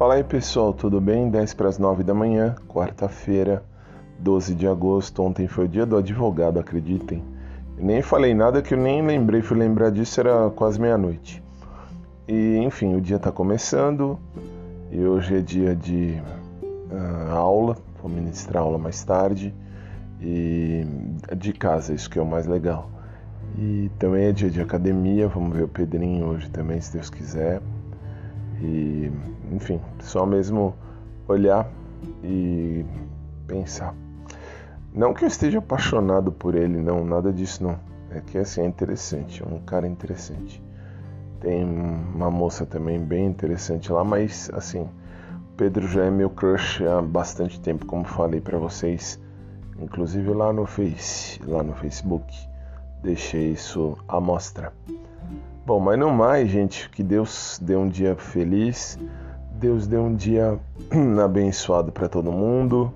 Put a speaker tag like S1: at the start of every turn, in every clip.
S1: Fala aí pessoal, tudo bem? 10 para as 9 da manhã, quarta-feira, 12 de agosto. Ontem foi o dia do advogado, acreditem. Eu nem falei nada que eu nem lembrei, fui lembrar disso, era quase meia-noite. E enfim, o dia está começando e hoje é dia de uh, aula, vou ministrar aula mais tarde e de casa, isso que é o mais legal. E também é dia de academia, vamos ver o Pedrinho hoje também, se Deus quiser. E, enfim, só mesmo olhar e pensar. Não que eu esteja apaixonado por ele, não, nada disso não. É que assim é interessante, é um cara interessante. Tem uma moça também bem interessante lá, mas assim, Pedro já é meu crush há bastante tempo, como falei para vocês, inclusive lá no Face, lá no Facebook. Deixei isso à mostra. Bom, mas não mais, gente. Que Deus dê um dia feliz. Deus dê um dia abençoado para todo mundo.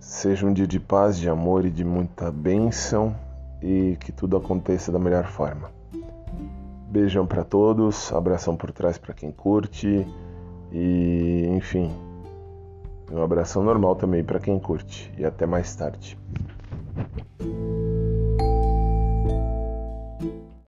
S1: Seja um dia de paz, de amor e de muita bênção. E que tudo aconteça da melhor forma. Beijão para todos. Abração por trás para quem curte. E, enfim, um abração normal também para quem curte. E até mais tarde.